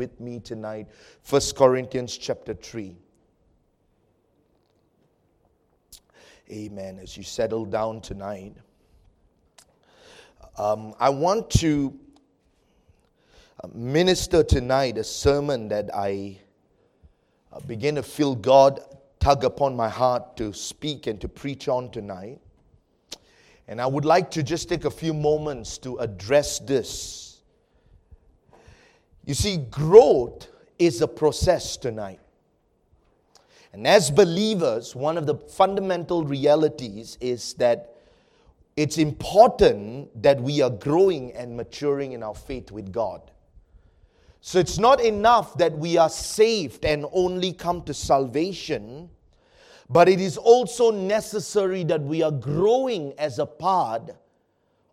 with me tonight 1 Corinthians chapter 3. Amen. As you settle down tonight, um, I want to uh, minister tonight a sermon that I uh, begin to feel God tug upon my heart to speak and to preach on tonight. And I would like to just take a few moments to address this you see, growth is a process tonight. And as believers, one of the fundamental realities is that it's important that we are growing and maturing in our faith with God. So it's not enough that we are saved and only come to salvation, but it is also necessary that we are growing as a part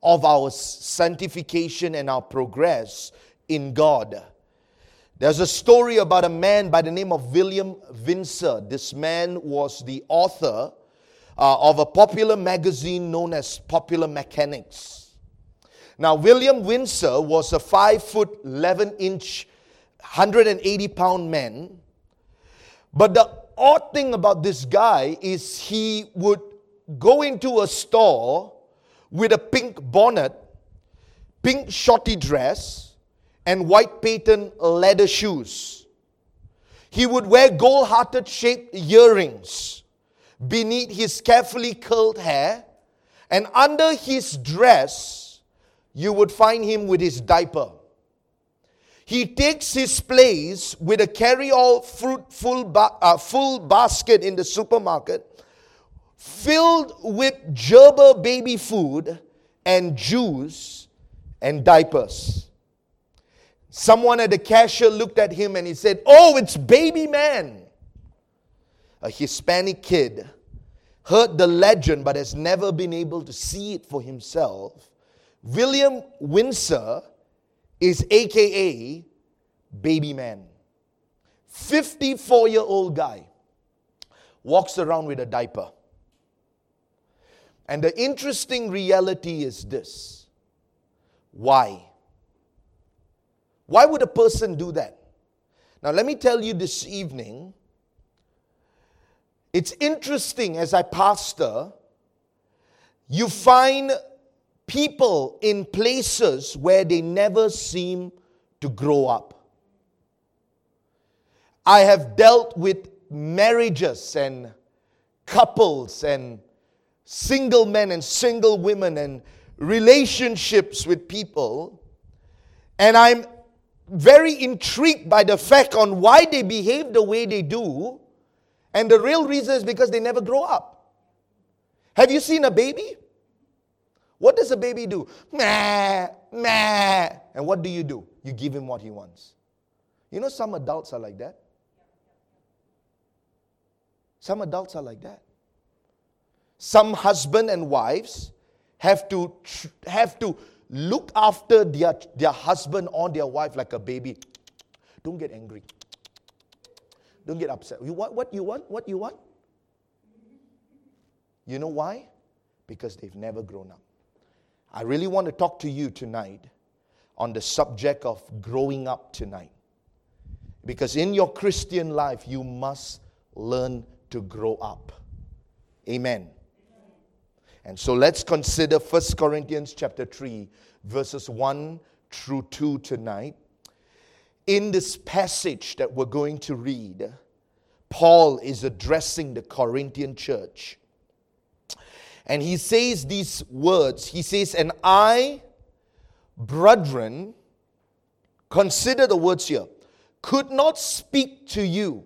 of our sanctification and our progress in God. There's a story about a man by the name of William Windsor. This man was the author uh, of a popular magazine known as Popular Mechanics. Now, William Windsor was a 5 foot 11 inch, 180 pound man. But the odd thing about this guy is he would go into a store with a pink bonnet, pink shorty dress, and white patent leather shoes. He would wear gold hearted shaped earrings beneath his carefully curled hair, and under his dress, you would find him with his diaper. He takes his place with a carry all fruit full, ba- uh, full basket in the supermarket filled with gerber baby food and juice and diapers. Someone at the cashier looked at him and he said, Oh, it's baby man. A Hispanic kid heard the legend but has never been able to see it for himself. William Windsor is AKA baby man. 54 year old guy walks around with a diaper. And the interesting reality is this why? Why would a person do that? Now, let me tell you this evening, it's interesting as I pastor, you find people in places where they never seem to grow up. I have dealt with marriages and couples and single men and single women and relationships with people, and I'm very intrigued by the fact on why they behave the way they do. And the real reason is because they never grow up. Have you seen a baby? What does a baby do? Meh, meh. And what do you do? You give him what he wants. You know, some adults are like that. Some adults are like that. Some husband and wives have to have to look after their, their husband or their wife like a baby. Don't get angry. Don't get upset. You want what you want? What you want? You know why? Because they've never grown up. I really want to talk to you tonight on the subject of growing up tonight. Because in your Christian life, you must learn to grow up. Amen. And so let's consider 1 Corinthians chapter 3 verses 1 through 2 tonight. In this passage that we're going to read, Paul is addressing the Corinthian church. And he says these words. He says, "And I, brethren, consider the words here, could not speak to you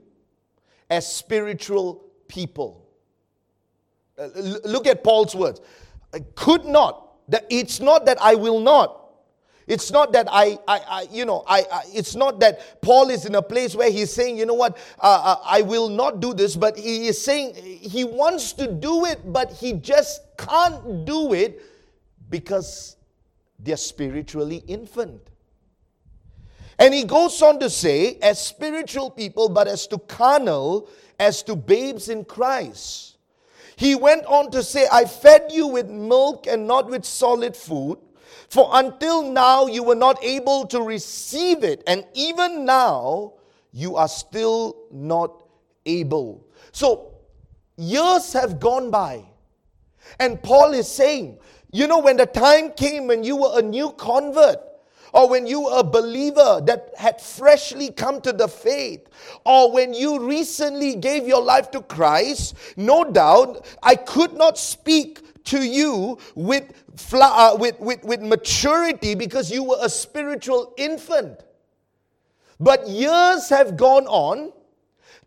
as spiritual people uh, look at Paul's words. I could not. That It's not that I will not. It's not that I, I, I you know, I, I, It's not that Paul is in a place where he's saying, you know what, uh, uh, I will not do this, but he is saying he wants to do it, but he just can't do it because they're spiritually infant. And he goes on to say, as spiritual people, but as to carnal, as to babes in Christ. He went on to say, I fed you with milk and not with solid food, For until now you were not able to receive it, and even now you are still not able. So, years have gone by, and Paul is saying, you know, when the time came when you were a new convert, or when you were a believer that had freshly come to the faith, or when you recently gave your life to Christ, no doubt I could not speak to you with, uh, with, with, with maturity because you were a spiritual infant. But years have gone on,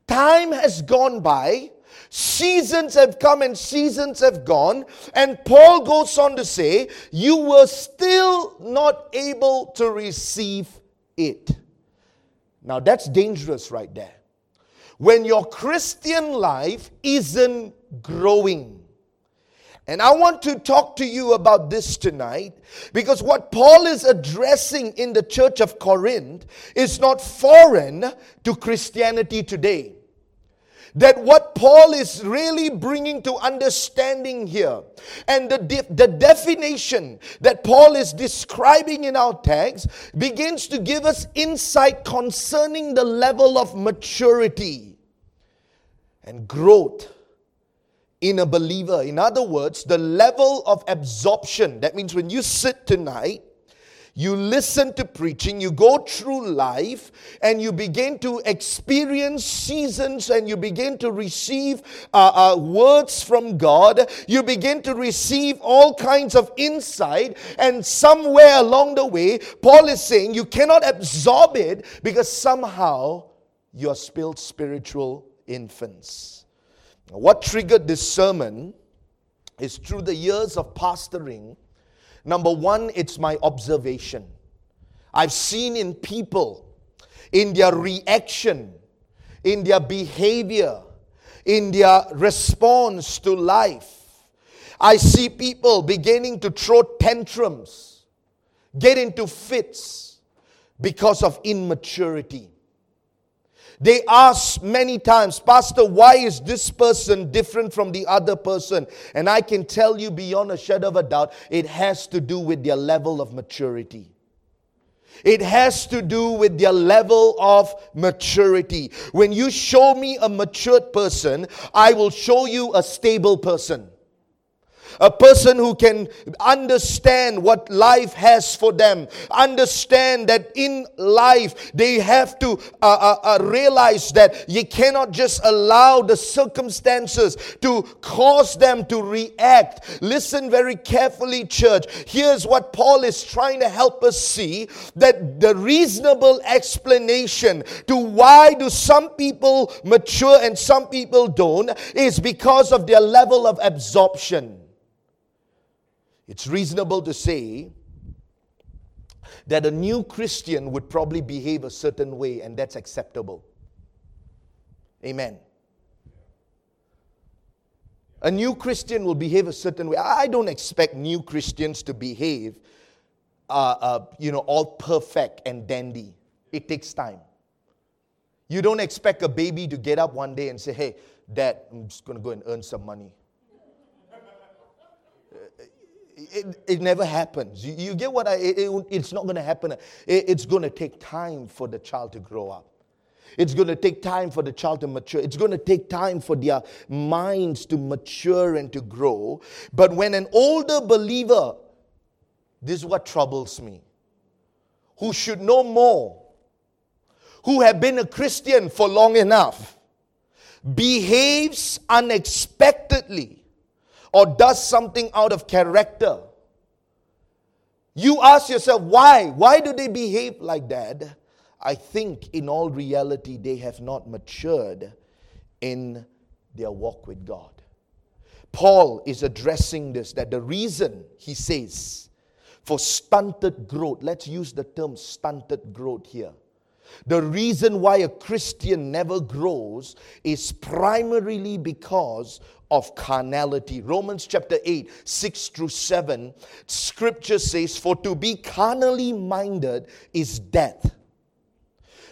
time has gone by, Seasons have come and seasons have gone. And Paul goes on to say, You were still not able to receive it. Now that's dangerous right there. When your Christian life isn't growing. And I want to talk to you about this tonight because what Paul is addressing in the church of Corinth is not foreign to Christianity today that what Paul is really bringing to understanding here and the, de- the definition that Paul is describing in our text begins to give us insight concerning the level of maturity and growth in a believer. In other words, the level of absorption. That means when you sit tonight, you listen to preaching, you go through life, and you begin to experience seasons and you begin to receive uh, uh, words from God. You begin to receive all kinds of insight, and somewhere along the way, Paul is saying you cannot absorb it because somehow you are still spiritual infants. What triggered this sermon is through the years of pastoring Number one, it's my observation. I've seen in people, in their reaction, in their behavior, in their response to life. I see people beginning to throw tantrums, get into fits because of immaturity. They ask many times, Pastor, why is this person different from the other person? And I can tell you beyond a shadow of a doubt, it has to do with their level of maturity. It has to do with their level of maturity. When you show me a matured person, I will show you a stable person a person who can understand what life has for them, understand that in life they have to uh, uh, uh, realize that you cannot just allow the circumstances to cause them to react. Listen very carefully, church. Here's what Paul is trying to help us see that the reasonable explanation to why do some people mature and some people don't is because of their level of absorption. It's reasonable to say that a new Christian would probably behave a certain way, and that's acceptable. Amen. A new Christian will behave a certain way. I don't expect new Christians to behave, uh, uh, you know, all perfect and dandy. It takes time. You don't expect a baby to get up one day and say, "Hey, Dad, I'm just going to go and earn some money." It, it never happens. You, you get what I, it, it's not going to happen. It, it's going to take time for the child to grow up. It's going to take time for the child to mature. It's going to take time for their minds to mature and to grow. But when an older believer, this is what troubles me, who should know more, who have been a Christian for long enough, behaves unexpectedly or does something out of character, you ask yourself, why? Why do they behave like that? I think in all reality, they have not matured in their walk with God. Paul is addressing this that the reason, he says, for stunted growth, let's use the term stunted growth here. The reason why a Christian never grows is primarily because of carnality. Romans chapter 8, 6 through 7, scripture says, For to be carnally minded is death,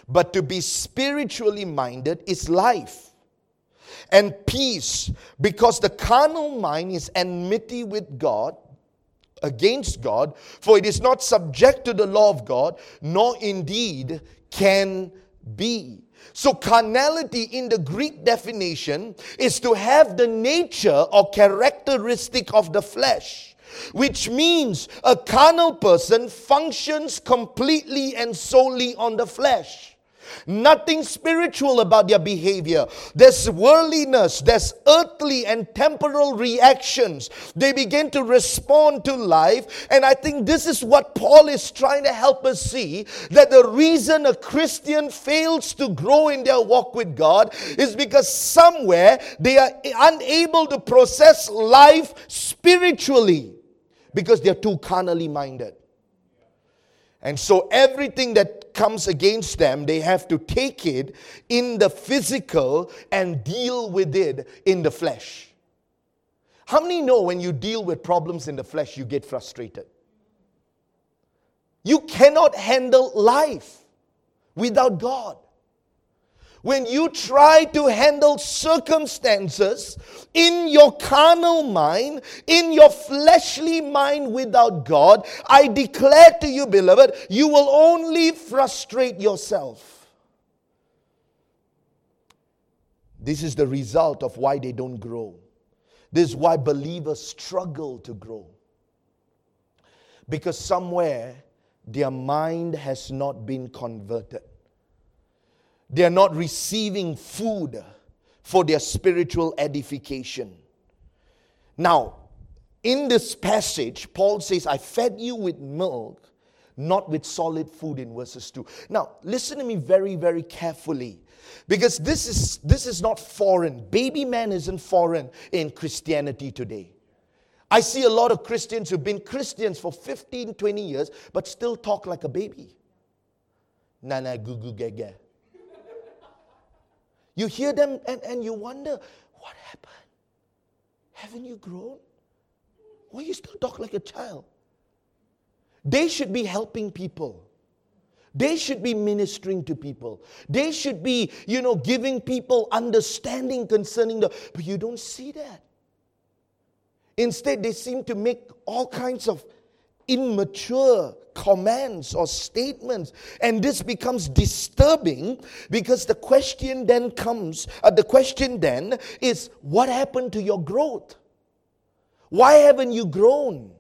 but to be spiritually minded is life and peace, because the carnal mind is enmity with God. against God, for it is not subject to the law of God, nor indeed can be. So, carnality in the Greek definition is to have the nature or characteristic of the flesh, which means a carnal person functions completely and solely on the flesh. Nothing spiritual about their behavior. There's worldliness, there's earthly and temporal reactions. They begin to respond to life. And I think this is what Paul is trying to help us see that the reason a Christian fails to grow in their walk with God is because somewhere they are unable to process life spiritually because they're too carnally minded. And so everything that comes against them, they have to take it in the physical and deal with it in the flesh. How many know when you deal with problems in the flesh, you get frustrated? You cannot handle life without God. When you try to handle circumstances in your carnal mind, in your fleshly mind without God, I declare to you, beloved, you will only frustrate yourself. This is the result of why they don't grow. This is why believers struggle to grow. Because somewhere their mind has not been converted. They are not receiving food for their spiritual edification. Now, in this passage, Paul says, I fed you with milk, not with solid food in verses 2. Now, listen to me very, very carefully. Because this is this is not foreign. Baby man isn't foreign in Christianity today. I see a lot of Christians who've been Christians for 15, 20 years, but still talk like a baby. Nana gugu gege. You hear them and, and you wonder, what happened? Haven't you grown? Why you still talk like a child? They should be helping people. They should be ministering to people. They should be, you know, giving people understanding concerning the. But you don't see that. Instead, they seem to make all kinds of immature commands or statements. And this becomes disturbing because the question then comes, uh, the question then is, what happened to your growth? Why haven't you grown?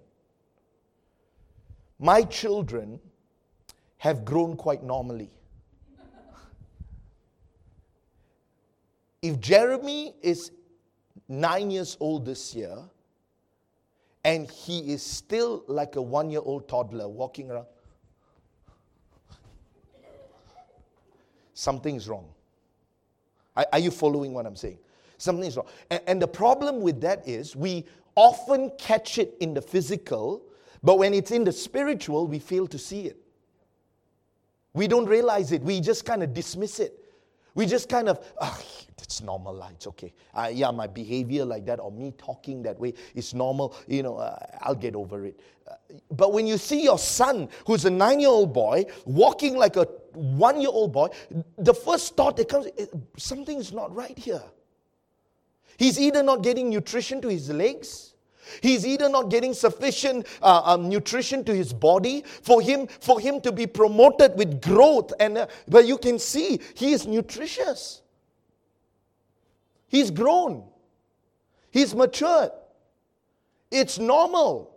My children have grown quite normally. If Jeremy is nine years old this year, and he is still like a one year old toddler walking around. Something's wrong. Are, you following what I'm saying? Something's wrong. And, and the problem with that is we often catch it in the physical, but when it's in the spiritual, we fail to see it. We don't realize it, we just kind of dismiss it. We just kind of, oh, it's normal, it's okay. Uh, yeah, my behavior like that or me talking that way is normal. You know, uh, I'll get over it. Uh, but when you see your son, who's a nine year old boy, walking like a one year old boy, the first thought that comes, something's not right here. He's either not getting nutrition to his legs He's either not getting sufficient uh, um, nutrition to his body for him for him to be promoted with growth, and uh, but you can see he is nutritious. He's grown. He's matured. It's normal.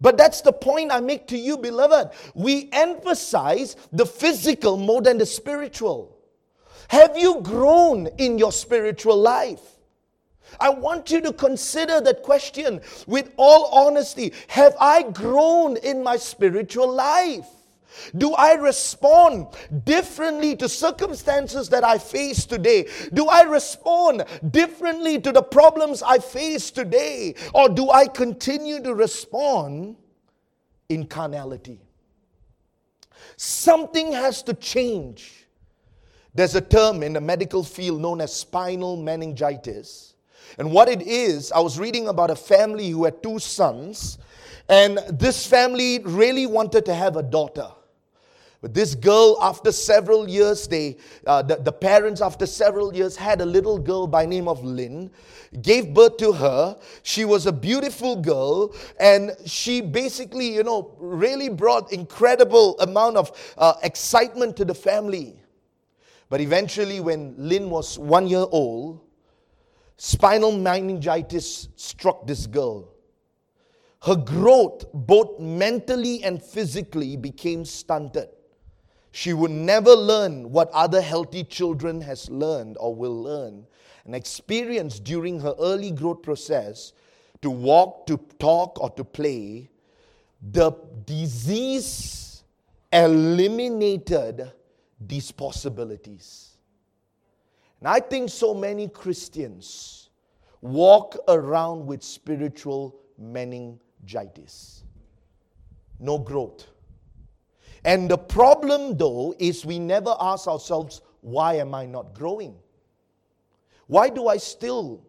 But that's the point I make to you, beloved. We emphasize the physical more than the spiritual. Have you grown in your spiritual life? I want you to consider that question with all honesty. Have I grown in my spiritual life? Do I respond differently to circumstances that I face today? Do I respond differently to the problems I face today? Or do I continue to respond in carnality? Something has to change. There's a term in the medical field known as spinal meningitis and what it is, I was reading about a family who had two sons, and this family really wanted to have a daughter. But this girl, after several years, they, uh, the, the parents, after several years, had a little girl by name of Lynn, gave birth to her. She was a beautiful girl, and she basically, you know, really brought incredible amount of uh, excitement to the family. But eventually, when Lynn was one year old, spinal meningitis struck this girl. Her growth, both mentally and physically, became stunted. She would never learn what other healthy children has learned or will learn and experience during her early growth process to walk, to talk, or to play. The disease eliminated these possibilities. And I think so many Christians walk around with spiritual meningitis. No growth and the problem, though, is we never ask ourselves, why am I not growing? Why do I still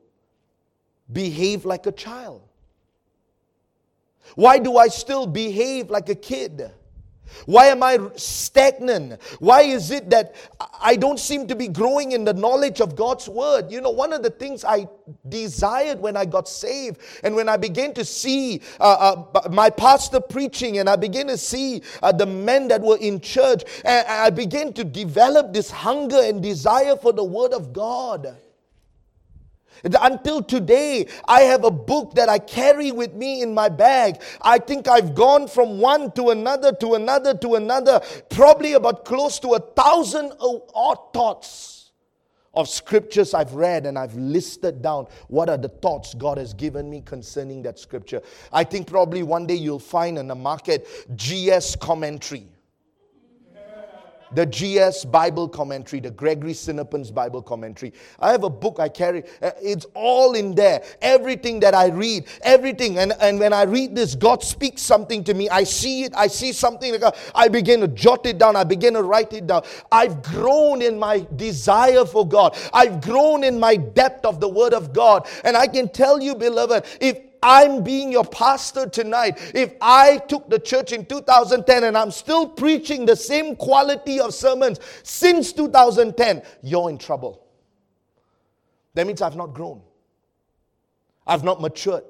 behave like a child? Why do I still behave like a kid? Why am I stagnant? Why is it that I don't seem to be growing in the knowledge of God's word? You know, one of the things I desired when I got saved and when I began to see uh, uh, my pastor preaching and I began to see uh, the men that were in church, and I began to develop this hunger and desire for the word of God. Until today, I have a book that I carry with me in my bag. I think I've gone from one to another to another to another, probably about close to a thousand odd thoughts of scriptures I've read and I've listed down what are the thoughts God has given me concerning that scripture. I think probably one day you'll find in the market GS commentary the GS Bible commentary, the Gregory Sinnappan's Bible commentary. I have a book I carry. Uh, it's all in there. Everything that I read, everything. And, and when I read this, God speaks something to me. I see it. I see something. Like I begin to jot it down. I begin to write it down. I've grown in my desire for God. I've grown in my depth of the Word of God. And I can tell you, beloved, if I'm being your pastor tonight, if I took the church in 2010 and I'm still preaching the same quality of sermons since 2010, you're in trouble. That means I've not grown, I've not matured.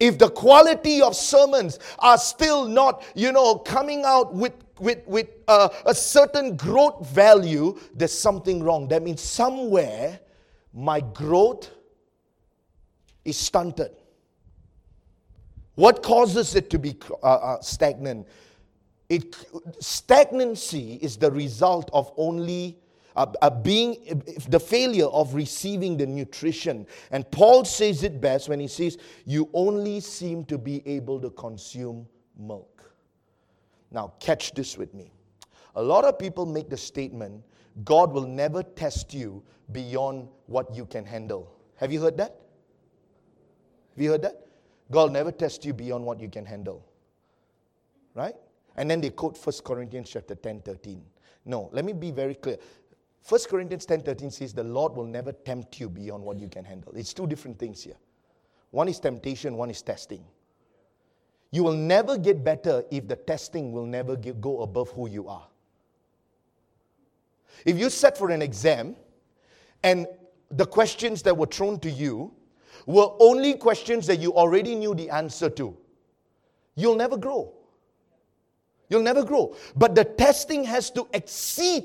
If the quality of sermons are still not, you know, coming out with with, with uh, a certain growth value, there's something wrong. That means somewhere my growth is stunted. What causes it to be uh, uh, stagnant? It, stagnancy is the result of only uh, uh, being the failure of receiving the nutrition. And Paul says it best when he says, You only seem to be able to consume milk. Now, catch this with me. A lot of people make the statement, God will never test you beyond what you can handle. Have you heard that? Have you heard that? God never test you beyond what you can handle. Right? And then they quote 1 Corinthians chapter 10, 13. No, let me be very clear. 1 Corinthians 10, 13 says the Lord will never tempt you beyond what you can handle. It's two different things here. One is temptation, one is testing. You will never get better if the testing will never get, go above who you are. If you set for an exam and the questions that were thrown to you were only questions that you already knew the answer to, you'll never grow. You'll never grow. But the testing has to exceed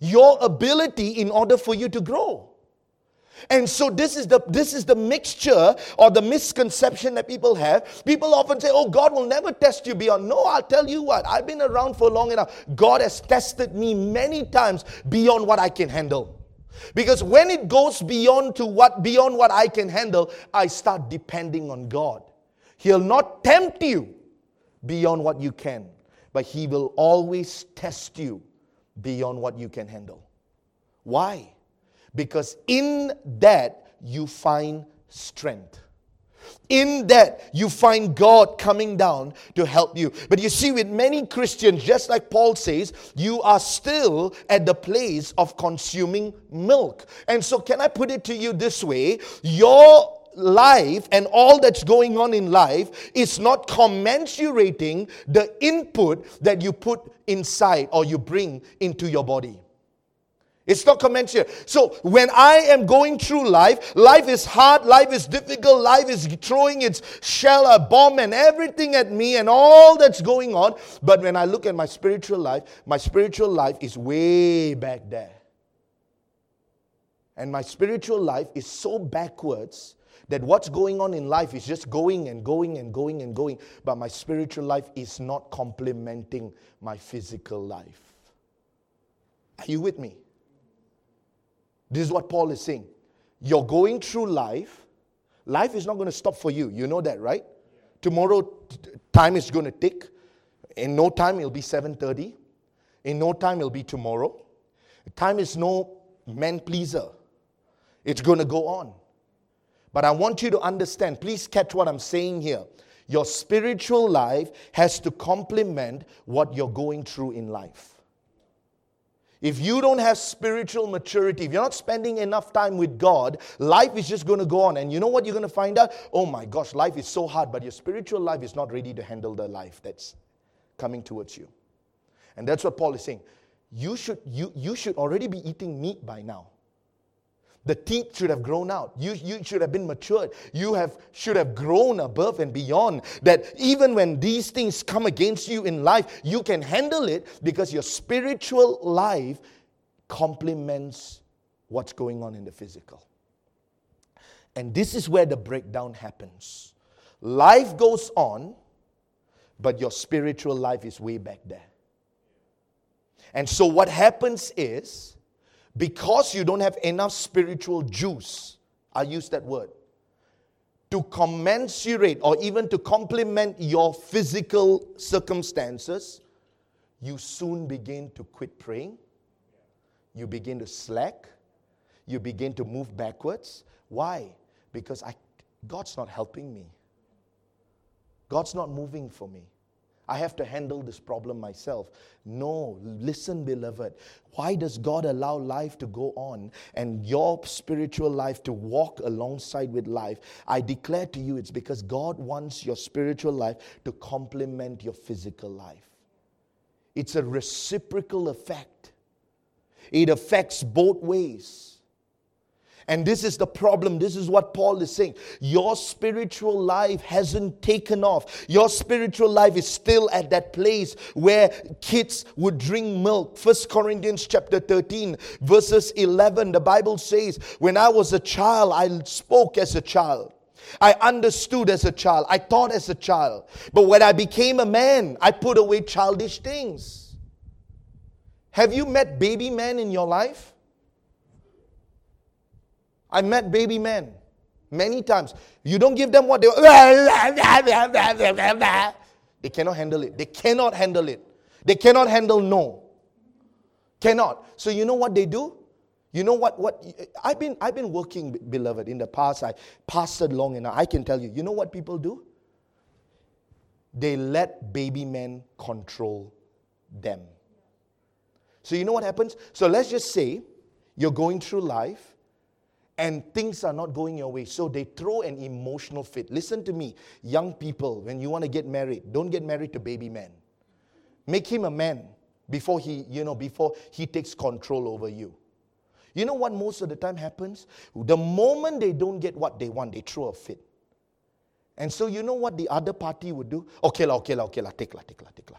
your ability in order for you to grow. And so this is the this is the mixture or the misconception that people have. People often say, "Oh, God will never test you beyond." No, I'll tell you what. I've been around for long enough. God has tested me many times beyond what I can handle. Because when it goes beyond to what beyond what I can handle, I start depending on God. He'll not tempt you beyond what you can, but he will always test you beyond what you can handle. Why? Because in that you find strength. In that, you find God coming down to help you. But you see, with many Christians, just like Paul says, you are still at the place of consuming milk. And so, can I put it to you this way? Your life and all that's going on in life is not commensurating the input that you put inside or you bring into your body. It's not commensurate. So when I am going through life, life is hard, life is difficult, life is throwing its shell, a bomb, and everything at me, and all that's going on. But when I look at my spiritual life, my spiritual life is way back there. And my spiritual life is so backwards that what's going on in life is just going and going and going and going. But my spiritual life is not complementing my physical life. Are you with me? This is what Paul is saying. You're going through life. Life is not going to stop for you. You know that, right? Tomorrow time is going to tick. In no time it'll be 7:30. In no time it'll be tomorrow. Time is no man pleaser. It's going to go on. But I want you to understand, please catch what I'm saying here. Your spiritual life has to complement what you're going through in life. If you don't have spiritual maturity, if you're not spending enough time with God, life is just going to go on. And you know what you're going to find out? Oh my gosh, life is so hard, but your spiritual life is not ready to handle the life that's coming towards you. And that's what Paul is saying. You should, you, you should already be eating meat by now. The teeth should have grown out. You, you should have been matured. You have, should have grown above and beyond. That even when these things come against you in life, you can handle it because your spiritual life complements what's going on in the physical. And this is where the breakdown happens. Life goes on, but your spiritual life is way back there. And so what happens is, because you don't have enough spiritual juice, I use that word, to commensurate or even to complement your physical circumstances, you soon begin to quit praying. You begin to slack. You begin to move backwards. Why? Because I, God's not helping me. God's not moving for me. I have to handle this problem myself. No, listen, beloved. Why does God allow life to go on and your spiritual life to walk alongside with life? I declare to you, it's because God wants your spiritual life to complement your physical life. It's a reciprocal effect, it affects both ways. And this is the problem. This is what Paul is saying. Your spiritual life hasn't taken off. Your spiritual life is still at that place where kids would drink milk. First Corinthians chapter 13, verses 11. The Bible says, When I was a child, I spoke as a child. I understood as a child. I thought as a child. But when I became a man, I put away childish things. Have you met baby men in your life? I met baby men many times. You don't give them what they they cannot handle it. They cannot handle it. They cannot handle no. Cannot. So you know what they do? You know what what I've been I've been working beloved in the past. I pastored long enough. I can tell you. You know what people do? They let baby men control them. So you know what happens? So let's just say you're going through life and things are not going your way. So they throw an emotional fit. Listen to me, young people, when you want to get married, don't get married to baby man. Make him a man before he, you know, before he takes control over you. You know what most of the time happens? The moment they don't get what they want, they throw a fit. And so you know what the other party would do? Okay, la, okay, la, okay, la, take la, take la, take la.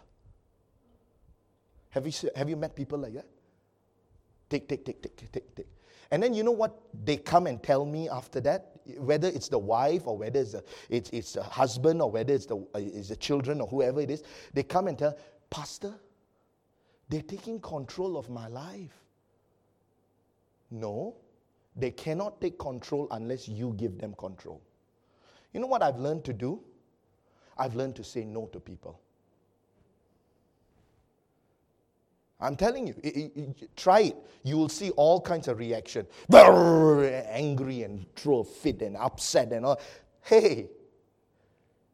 Have you, have you met people like that? Take, take, take, take, take, take. And then you know what they come and tell me after that? Whether it's the wife or whether it's the, it's, it's the husband or whether it's the, uh, it's the children or whoever it is, they come and tell, Pastor, they're taking control of my life. No, they cannot take control unless you give them control. You know what I've learned to do? I've learned to say no to people. I'm telling you, it, it, try it. You will see all kinds of reaction. Angry and throw a fit and upset and all. Hey,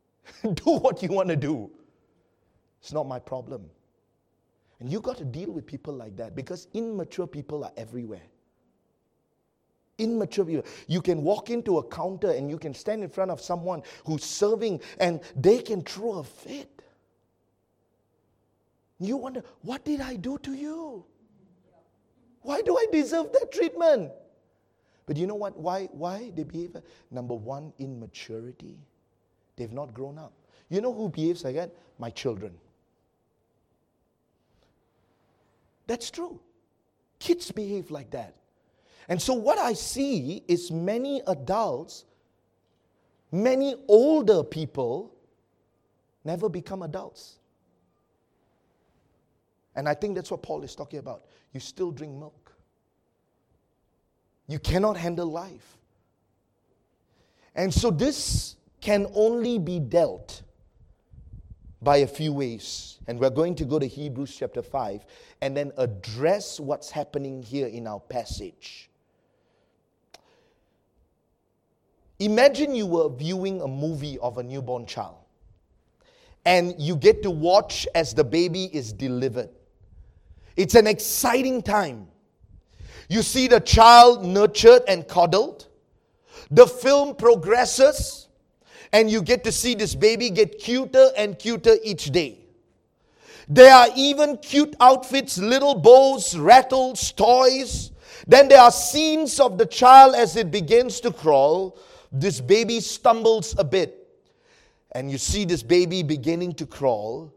do what you want to do. It's not my problem. And you got to deal with people like that because immature people are everywhere. immature people. You can walk into a counter and you can stand in front of someone who's serving and they can throw a fit. You wonder, what did I do to you? Why do I deserve that treatment? But you know what? Why, why they behave? Number one, immaturity. They've not grown up. You know who behaves like that? My children. That's true. Kids behave like that. And so, what I see is many adults, many older people, never become adults. And I think that's what Paul is talking about. You still drink milk, you cannot handle life. And so, this can only be dealt by a few ways. And we're going to go to Hebrews chapter 5 and then address what's happening here in our passage. Imagine you were viewing a movie of a newborn child and you get to watch as the baby is delivered. It's an exciting time. You see the child nurtured and coddled. The film progresses and you get to see this baby get cuter and cuter each day. There are even cute outfits, little bows, rattles, toys. Then there are scenes of the child as it begins to crawl. This baby stumbles a bit. And you see this baby beginning to crawl.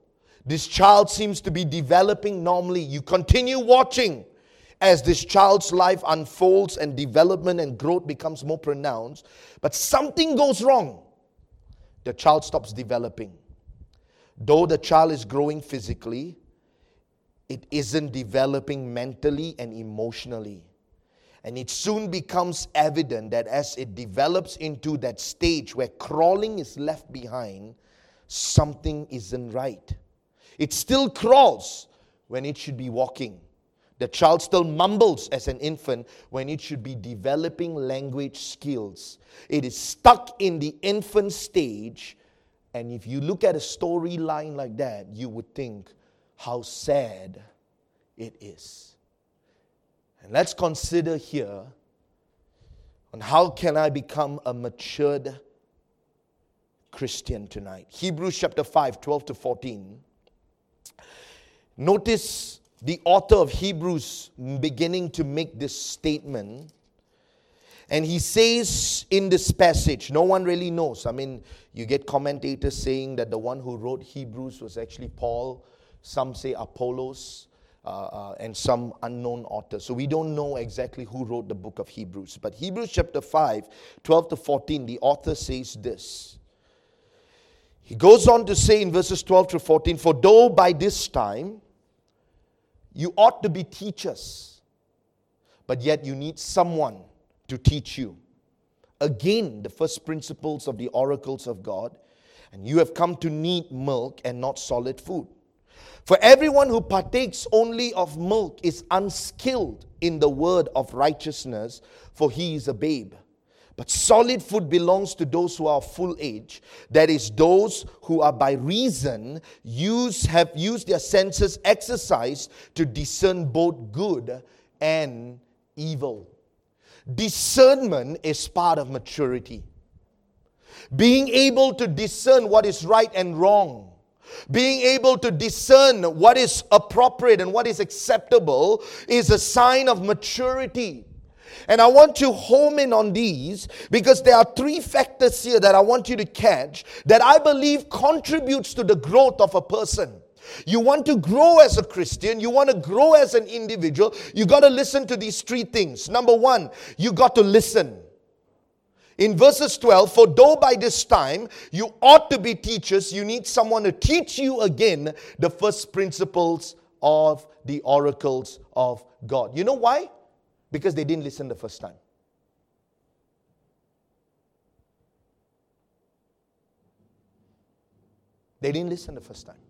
This child seems to be developing normally. You continue watching as this child's life unfolds and development and growth becomes more pronounced. But something goes wrong the child stops developing. Though the child is growing physically, it isn't developing mentally and emotionally. And it soon becomes evident that as it develops into that stage where crawling is left behind, something isn't right. It still crawls when it should be walking. The child still mumbles as an infant when it should be developing language skills. It is stuck in the infant stage. And if you look at a storyline like that, you would think how sad it is. And let's consider here on how can I become a matured Christian tonight. Hebrews chapter 5, 12 to 14. Notice the author of Hebrews beginning to make this statement. And he says in this passage, no one really knows. I mean, you get commentators saying that the one who wrote Hebrews was actually Paul. Some say Apollos. Uh, uh, and some unknown author. So we don't know exactly who wrote the book of Hebrews. But Hebrews chapter 5, 12 to 14, the author says this. He goes on to say in verses 12 to 14, For though by this time you ought to be teachers, but yet you need someone to teach you. Again, the first principles of the oracles of God, and you have come to need milk and not solid food. For everyone who partakes only of milk is unskilled in the word of righteousness, for he is a babe. But solid food belongs to those who are full age. That is, those who are by reason use, have used their senses exercised to discern both good and evil. Discernment is part of maturity. Being able to discern what is right and wrong. Being able to discern what is appropriate and what is acceptable is a sign of maturity. And I want to home in on these because there are three factors here that I want you to catch that I believe contributes to the growth of a person. You want to grow as a Christian, you want to grow as an individual, you got to listen to these three things. Number 1, you got to listen. In verses 12, for though by this time you ought to be teachers, you need someone to teach you again the first principles of the oracles of God. You know why? Because they didn't listen the first time. They didn't listen the first time.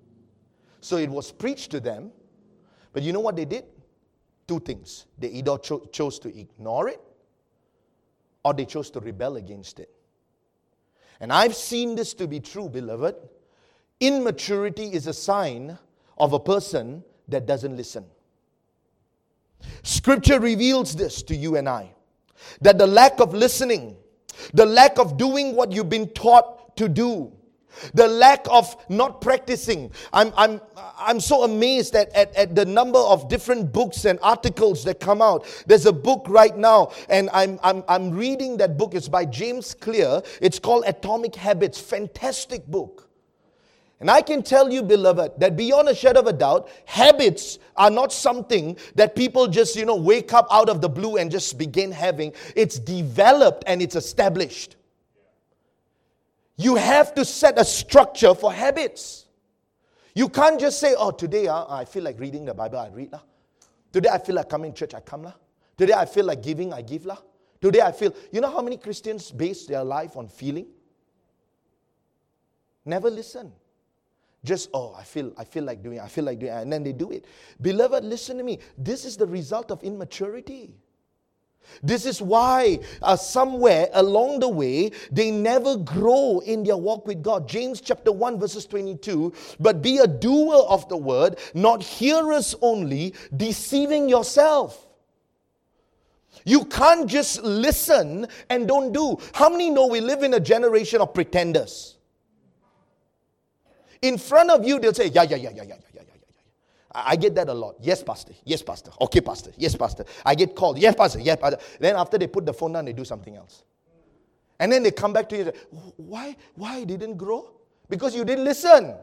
So it was preached to them, but you know what they did? Two things. They either cho- chose to ignore it or they chose to rebel against it. And I've seen this to be true, beloved. Immaturity is a sign of a person that doesn't listen. Scripture reveals this to you and I. that the lack of listening, the lack of doing what you've been taught to do, the lack of not practicing. I'm, I'm, I'm so amazed at, at, at the number of different books and articles that come out. There's a book right now, and I'm, I'm, I'm reading that book. It's by James Clear. It's called Atomic Habits. Fantastic book. And I can tell you, beloved, that beyond a shadow of a doubt, habits are not something that people just, you know, wake up out of the blue and just begin having. It's developed and it's established. You have to set a structure for habits. You can't just say, oh, today uh, I feel like reading the Bible, I read. Lah. Today I feel like coming to church, I come. Lah. Today I feel like giving, I give. Lah. Today I feel, you know how many Christians base their life on feeling? Never listen. Just, oh, I feel, I feel like doing, I feel like doing, and then they do it. Beloved, listen to me. This is the result of immaturity. This is why, uh, somewhere along the way, they never grow in their walk with God. James chapter 1, verses 22 But be a doer of the word, not hearers only, deceiving yourself. You can't just listen and don't do. How many know we live in a generation of pretenders? In front of you, they'll say, Yeah, yeah, yeah, yeah, yeah, yeah, yeah. Yeah. Yeah." I get that a lot. Yes, Pastor. Yes, Pastor. Okay, Pastor. Yes, Pastor. I get called. Yes, Pastor. Yes, Pastor. Then after they put the phone down, they do something else. And then they come back to you Why? Why didn't grow? Because you didn't listen.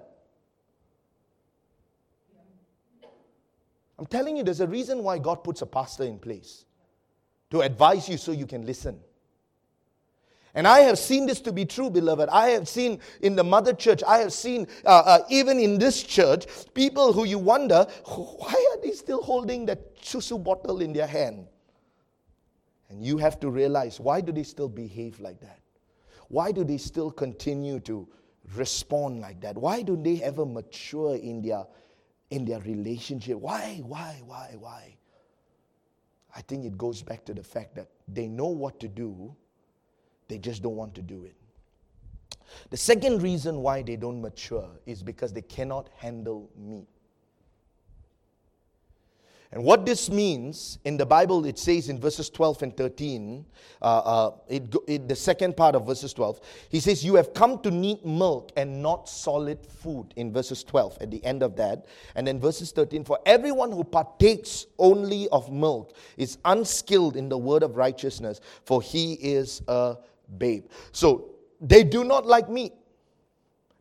I'm telling you, there's a reason why God puts a pastor in place to advise you so you can listen. And I have seen this to be true, beloved. I have seen in the mother church, I have seen uh, uh, even in this church, people who you wonder, why are they still holding that chusu bottle in their hand? And you have to realize, why do they still behave like that? Why do they still continue to respond like that? Why do they ever mature in their, in their relationship? Why, why, why, why? I think it goes back to the fact that they know what to do they just don't want to do it. The second reason why they don't mature is because they cannot handle me. And what this means in the Bible, it says in verses 12 and 13, uh, uh, it, it, the second part of verses 12, he says, You have come to need milk and not solid food, in verses 12, at the end of that. And then verses 13, For everyone who partakes only of milk is unskilled in the word of righteousness, for he is a babe. So they do not like meat.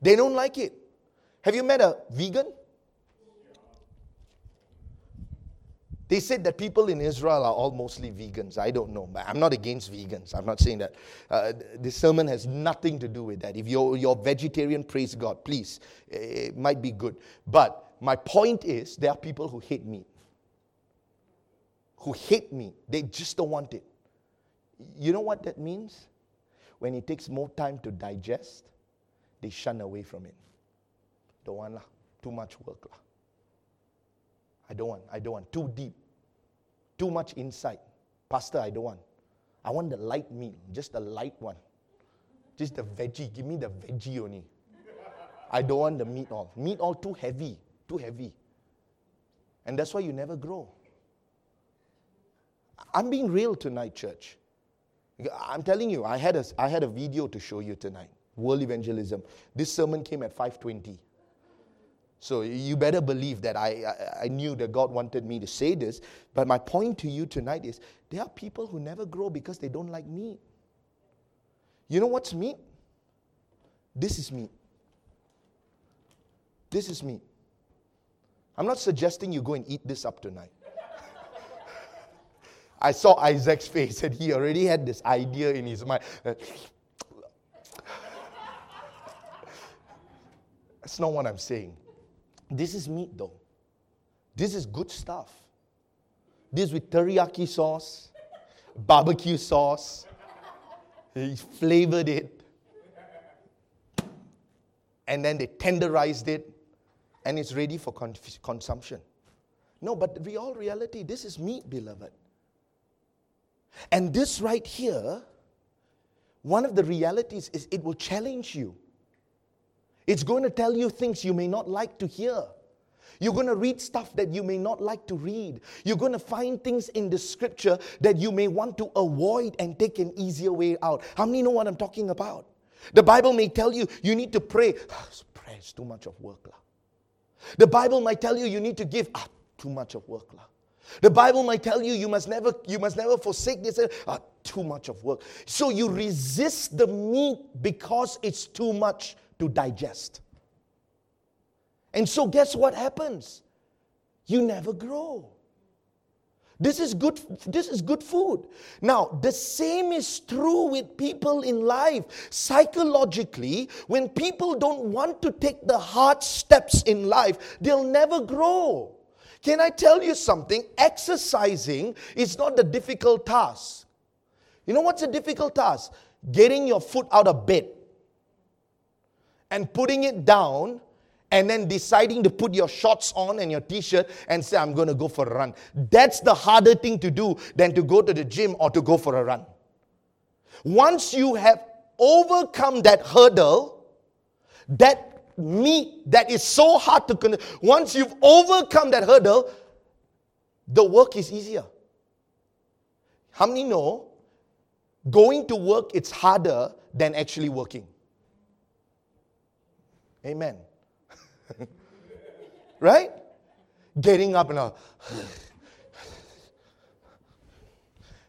They don't like it. Have you met a vegan? They said that people in Israel are all mostly vegans. I don't know, but I'm not against vegans. I'm not saying that. Uh, this sermon has nothing to do with that. If you're, you're vegetarian, praise God, please. It might be good. But my point is, there are people who hate meat. Who hate meat. They just don't want it. You know what that means? When it takes more time to digest, they shun away from it. Don't want lah. Too much work lah. I don't want. I don't want. Too deep. Too much insight. Pastor, I don't want. I want the light meal, just the light one. Just the veggie. Give me the veggie only. I don't want the meat all. Meat all too heavy. Too heavy. And that's why you never grow. I'm being real tonight, church. I'm telling you, I had a, I had a video to show you tonight. World evangelism. This sermon came at 5:20. So you better believe that I, I, I, knew that God wanted me to say this. But my point to you tonight is there are people who never grow because they don't like meat. You know what's meat? This is meat. This is meat. I'm not suggesting you go and eat this up tonight. I saw Isaac's face and he already had this idea in his mind. That's not what I'm saying. This is meat, though. This is good stuff. This with teriyaki sauce, barbecue sauce. He flavored it. And then they tenderized it. And it's ready for con- consumption. No, but the real reality, this is meat, beloved. And this right here, one of the realities is it will challenge you. It's going to tell you things you may not like to hear. You're going to read stuff that you may not like to read. You're going to find things in the scripture that you may want to avoid and take an easier way out. How many know what I'm talking about? The Bible may tell you you need to pray. Prayer is too much of work. La. The Bible might tell you you need to give. Ah, too much of work. La. The Bible might tell you you must never you must never forsake this. Ah, too much of work. So you resist the meat because it's too much to digest. And so, guess what happens? You never grow. This is good this is good food. Now, the same is true with people in life. Psychologically, when people don't want to take the hard steps in life, they'll never grow. Can I tell you something? Exercising is not the difficult task. You know what's a difficult task? Getting your foot out of bed and putting it down and then deciding to put your shorts on and your t shirt and say, I'm going to go for a run. That's the harder thing to do than to go to the gym or to go for a run. Once you have overcome that hurdle, that meat that is so hard to con- once you've overcome that hurdle, the work is easier. How many know going to work it's harder than actually working? Amen. right? Getting up and a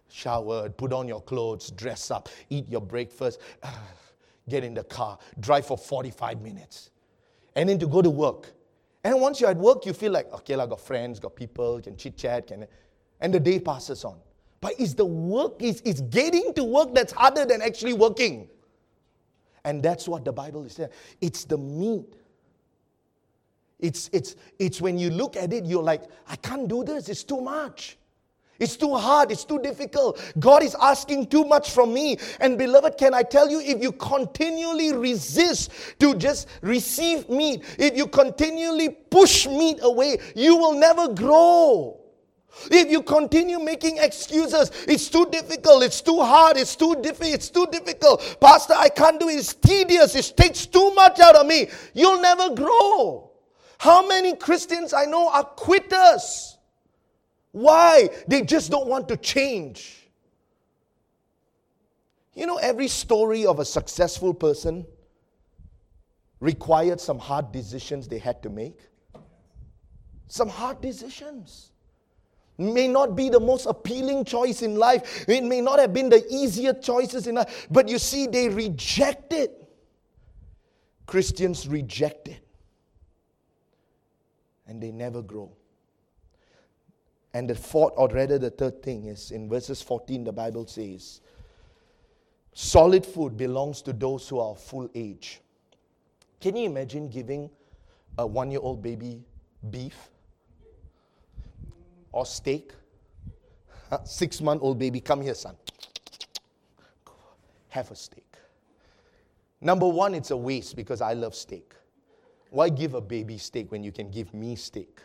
shower, put on your clothes, dress up, eat your breakfast, get in the car, drive for 45 minutes, and then to go to work. And once you're at work, you feel like, okay, I got friends, got people, can chit chat, can, and the day passes on. But it's the work, it's, it's getting to work that's harder than actually working. And that's what the Bible is saying. It's the meat it's, it's, it's when you look at it, you're like, I can't do this. It's too much. It's too hard. It's too difficult. God is asking too much from me. And beloved, can I tell you, if you continually resist to just receive meat, if you continually push meat away, you will never grow. If you continue making excuses, it's too difficult, it's too hard, it's too difficult, it's too difficult. Pastor, I can't do it, it's tedious, it takes too much out of me. You'll never grow. How many Christians I know are quitters? Why? They just don't want to change. You know, every story of a successful person required some hard decisions they had to make. Some hard decisions. May not be the most appealing choice in life, it may not have been the easier choices in life, but you see, they rejected. Christians reject it and they never grow. And the fourth, or rather the third thing, is in verses 14, the Bible says, solid food belongs to those who are full age. Can you imagine giving a one year old baby beef or steak? Six month old baby, come here, son. Have a steak. Number one, it's a waste because I love steak. Why give a baby steak when you can give me steak?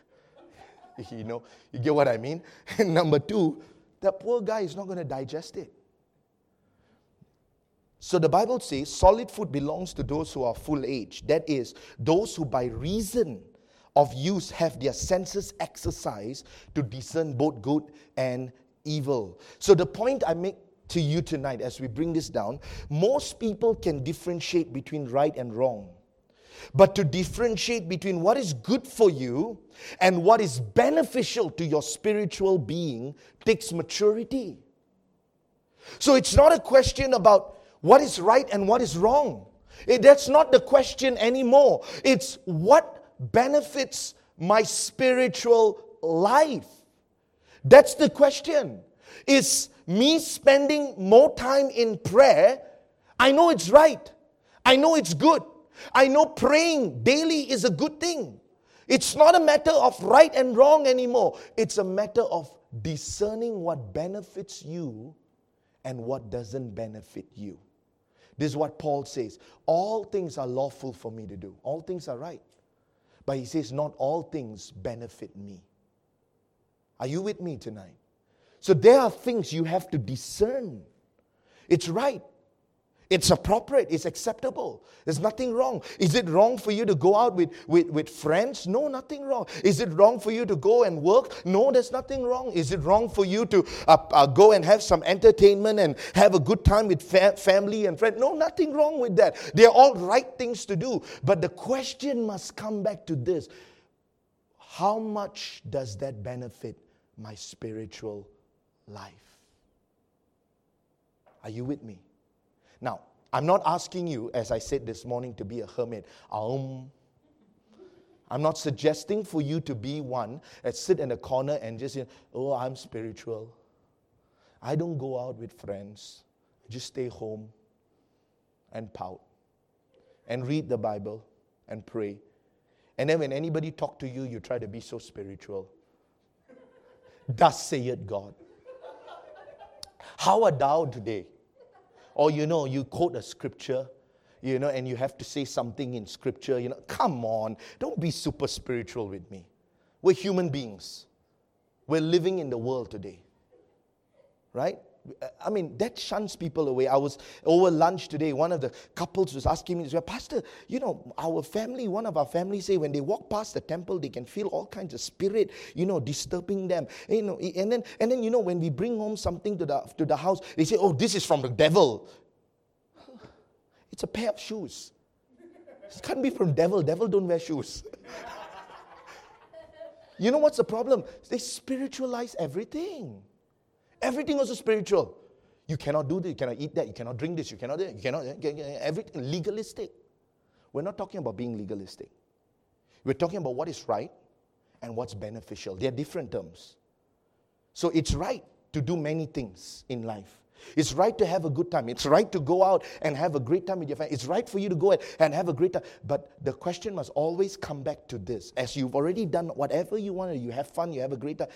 you know, you get what I mean? And number two, that poor guy is not going to digest it. So the Bible says solid food belongs to those who are full age. That is, those who by reason of use have their senses exercised to discern both good and evil. So the point I make to you tonight as we bring this down, most people can differentiate between right and wrong. But to differentiate between what is good for you and what is beneficial to your spiritual being takes maturity. So it's not a question about what is right and what is wrong. It, that's not the question anymore. It's what benefits my spiritual life. That's the question. Is me spending more time in prayer? I know it's right. I know it's good. I know praying daily is a good thing. It's not a matter of right and wrong anymore. It's a matter of discerning what benefits you and what doesn't benefit you. This is what Paul says. All things are lawful for me to do, all things are right. But he says, not all things benefit me. Are you with me tonight? So there are things you have to discern. It's right. It's appropriate, it's acceptable. There's nothing wrong. Is it wrong for you to go out with, with, with friends? No, nothing wrong. Is it wrong for you to go and work? No, there's nothing wrong. Is it wrong for you to uh, uh, go and have some entertainment and have a good time with fa- family and friends? No, nothing wrong with that. They're all right things to do. But the question must come back to this how much does that benefit my spiritual life? Are you with me? Now, I'm not asking you, as I said this morning, to be a hermit. Um, I'm not suggesting for you to be one that sit in a corner and just say, oh, I'm spiritual. I don't go out with friends. I just stay home and pout and read the Bible and pray. And then when anybody talk to you, you try to be so spiritual. Thus saith God. How art thou today? Or, you know, you quote a scripture, you know, and you have to say something in scripture, you know, come on, don't be super spiritual with me. We're human beings. We're living in the world today. Right? I mean, that shuns people away. I was over lunch today. One of the couples was asking me, well Pastor, you know, our family, one of our families say when they walk past the temple, they can feel all kinds of spirit, you know, disturbing them. You know, and then and then you know, when we bring home something to the to the house, they say, Oh, this is from the devil. It's a pair of shoes. It can't be from devil. Devil don't wear shoes. you know what's the problem? They spiritualize everything. Everything also spiritual. You cannot do this, you cannot eat that, you cannot drink this, you cannot, do that, you cannot, everything legalistic. We're not talking about being legalistic. We're talking about what is right and what's beneficial. They are different terms. So it's right to do many things in life. It's right to have a good time. It's right to go out and have a great time with your family. It's right for you to go and have a great time. But the question must always come back to this. As you've already done whatever you want, you have fun, you have a great time.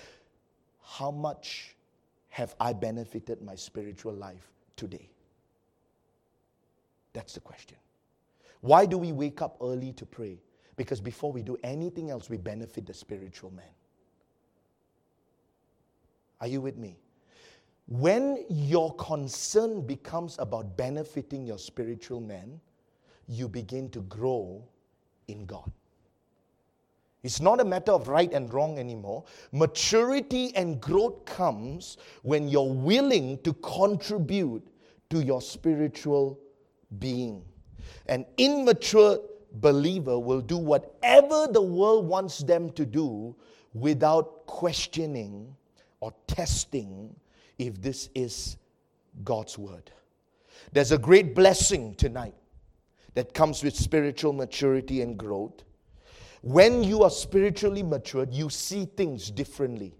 How much have I benefited my spiritual life today? That's the question. Why do we wake up early to pray? Because before we do anything else, we benefit the spiritual man. Are you with me? When your concern becomes about benefiting your spiritual man, you begin to grow in God. It's not a matter of right and wrong anymore. Maturity and growth comes when you're willing to contribute to your spiritual being. An immature believer will do whatever the world wants them to do without questioning or testing if this is God's word. There's a great blessing tonight that comes with spiritual maturity and growth when you are spiritually matured, you see things differently.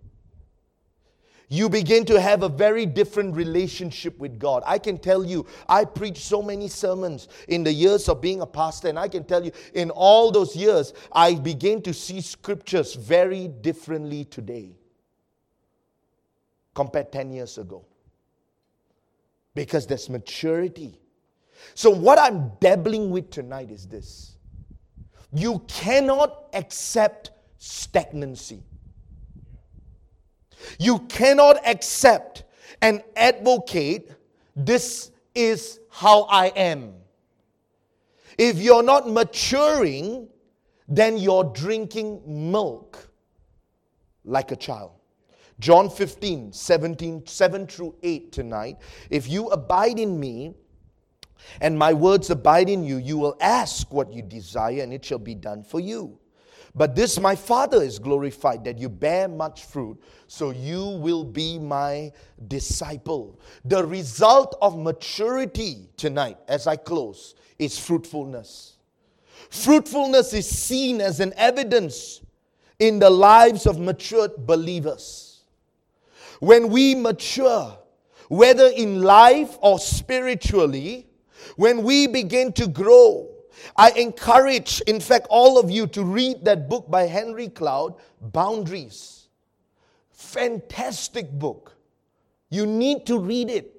You begin to have a very different relationship with God. I can tell you, I preached so many sermons in the years of being a pastor, and I can tell you, in all those years, I began to see scriptures very differently today compared 10 years ago. Because there's maturity. So, what I'm dabbling with tonight is this you cannot accept stagnancy. You cannot accept and advocate this is how I am. If you're not maturing, then you're drinking milk like a child. John 15, 17, 7 through 8 tonight. If you abide in me and my words abide in you, you will ask what you desire, and it shall be done for you. But this my Father is glorified, that you bear much fruit, so you will be my disciple. The result of maturity tonight, as I close, is fruitfulness. Fruitfulness is seen as an evidence in the lives of matured believers. When we mature, whether in life or spiritually, when we begin to grow, I encourage, in fact, all of you to read that book by Henry Cloud, Boundaries. Fantastic book. You need to read it.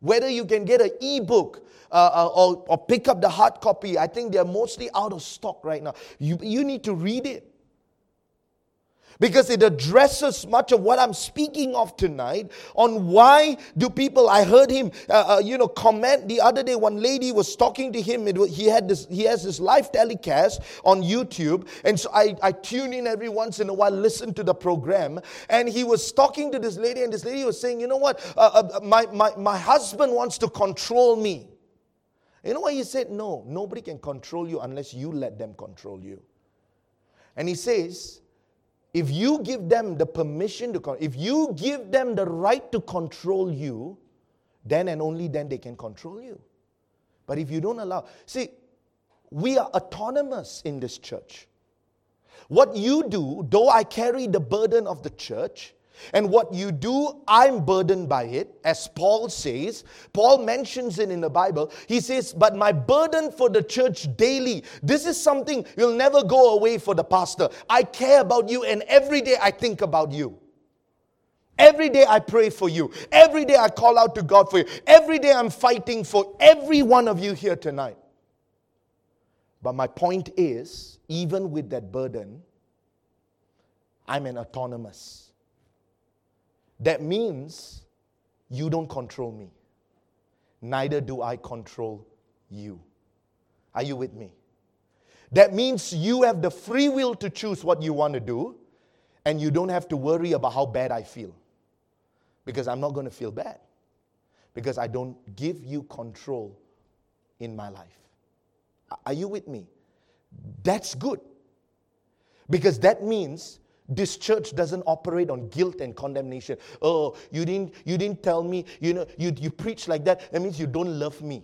Whether you can get an e-book uh, uh, or, or pick up the hard copy, I think they're mostly out of stock right now. You, you need to read it. Because it addresses much of what I'm speaking of tonight on why do people. I heard him, uh, uh, you know, comment the other day. One lady was talking to him. It, he had this. He has this live telecast on YouTube, and so I, I tune in every once in a while, listen to the program. And he was talking to this lady, and this lady was saying, "You know what? Uh, uh my my my husband wants to control me." You know what he said? No, nobody can control you unless you let them control you. And he says, if you give them the permission to, if you give them the right to control you, then and only then they can control you. But if you don't allow, see, we are autonomous in this church. What you do, though I carry the burden of the church, and what you do, I'm burdened by it, as Paul says. Paul mentions it in the Bible. He says, But my burden for the church daily, this is something you'll never go away for the pastor. I care about you, and every day I think about you. Every day I pray for you. Every day I call out to God for you. Every day I'm fighting for every one of you here tonight. But my point is, even with that burden, I'm an autonomous. That means you don't control me. Neither do I control you. Are you with me? That means you have the free will to choose what you want to do, and you don't have to worry about how bad I feel. Because I'm not going to feel bad. Because I don't give you control in my life. Are you with me? That's good. Because that means this church doesn't operate on guilt and condemnation. Oh, you didn't, you didn't tell me, you know, you, you preach like that. That means you don't love me.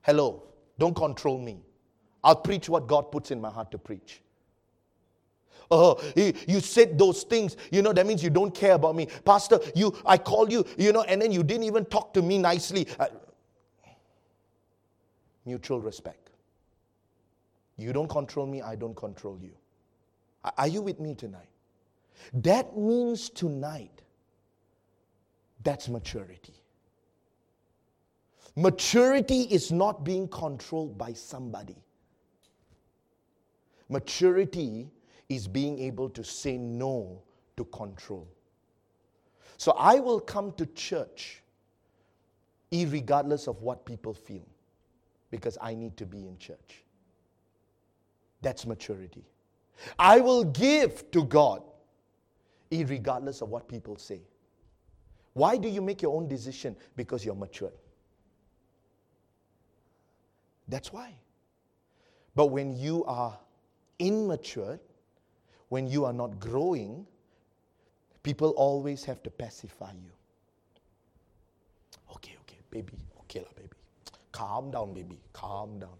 Hello, don't control me. I'll preach what God puts in my heart to preach. Oh, you, said those things, you know, that means you don't care about me. Pastor, you, I call you, you know, and then you didn't even talk to me nicely. Mutual respect. You don't control me, I don't control you. Are you with me tonight? That means tonight, that's maturity. Maturity is not being controlled by somebody. Maturity is being able to say no to control. So I will come to church regardless of what people feel because I need to be in church. That's maturity. I will give to God, regardless of what people say. Why do you make your own decision? Because you're mature. That's why. But when you are immature, when you are not growing, people always have to pacify you. Okay, okay, baby. Okay, la, baby. Calm down, baby. Calm down.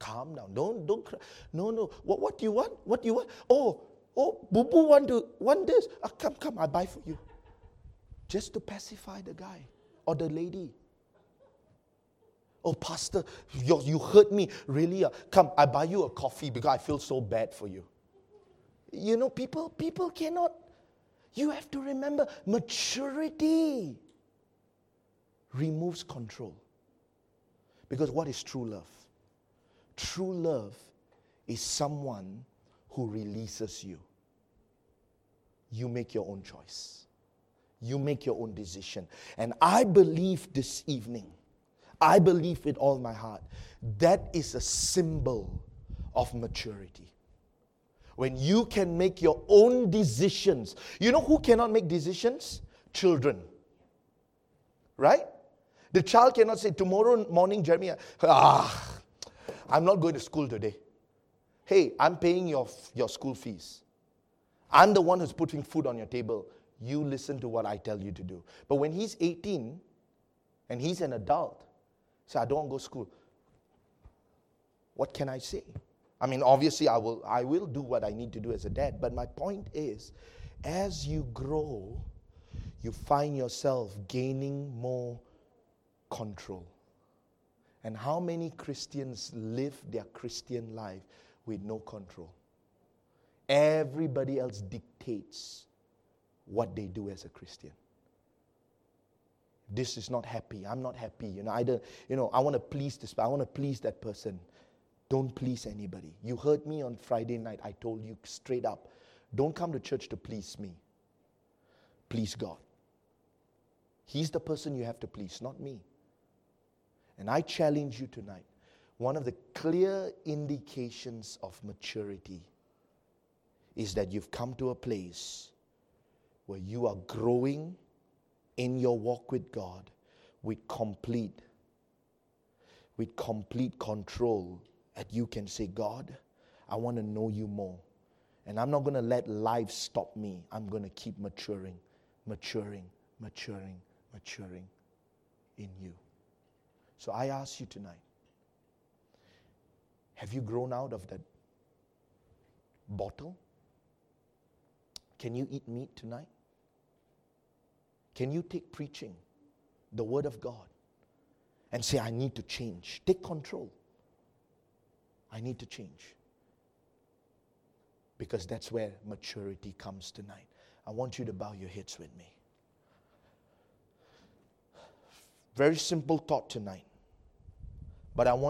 Calm down. Don't don't cry. No, no. What what do you want? What do you want? Oh, oh, Boo Boo want to want this. Ah, come, come, I buy for you. Just to pacify the guy or the lady. Oh, Pastor, you, you hurt me. Really? Uh, come, I buy you a coffee because I feel so bad for you. You know, people, people cannot. You have to remember maturity removes control. Because what is true love? True love is someone who releases you. You make your own choice, you make your own decision. And I believe this evening, I believe with all my heart, that is a symbol of maturity. When you can make your own decisions. You know who cannot make decisions? Children. Right? The child cannot say, Tomorrow morning, Jeremiah, ah, I'm not going to school today. Hey, I'm paying your, your school fees. I'm the one who's putting food on your table. You listen to what I tell you to do. But when he's 18 and he's an adult, say, I don't go to school. What can I say? I mean, obviously, I will, I will do what I need to do as a dad. But my point is, as you grow, you find yourself gaining more control. And how many Christians live their Christian life with no control? Everybody else dictates what they do as a Christian. This is not happy. I'm not happy. You know, I don't, you know, I want to please this, I want to please that person. Don't please anybody. You heard me on Friday night. I told you straight up don't come to church to please me. Please God. He's the person you have to please, not me. And I challenge you tonight. One of the clear indications of maturity is that you've come to a place where you are growing in your walk with God with complete with complete control that you can say God I want to know you more and I'm not going to let life stop me I'm going to keep maturing maturing maturing maturing in you so I ask you tonight have you grown out of that bottle can you eat meat tonight can you take preaching, the Word of God, and say, I need to change? Take control. I need to change. Because that's where maturity comes tonight. I want you to bow your heads with me. Very simple thought tonight. But I want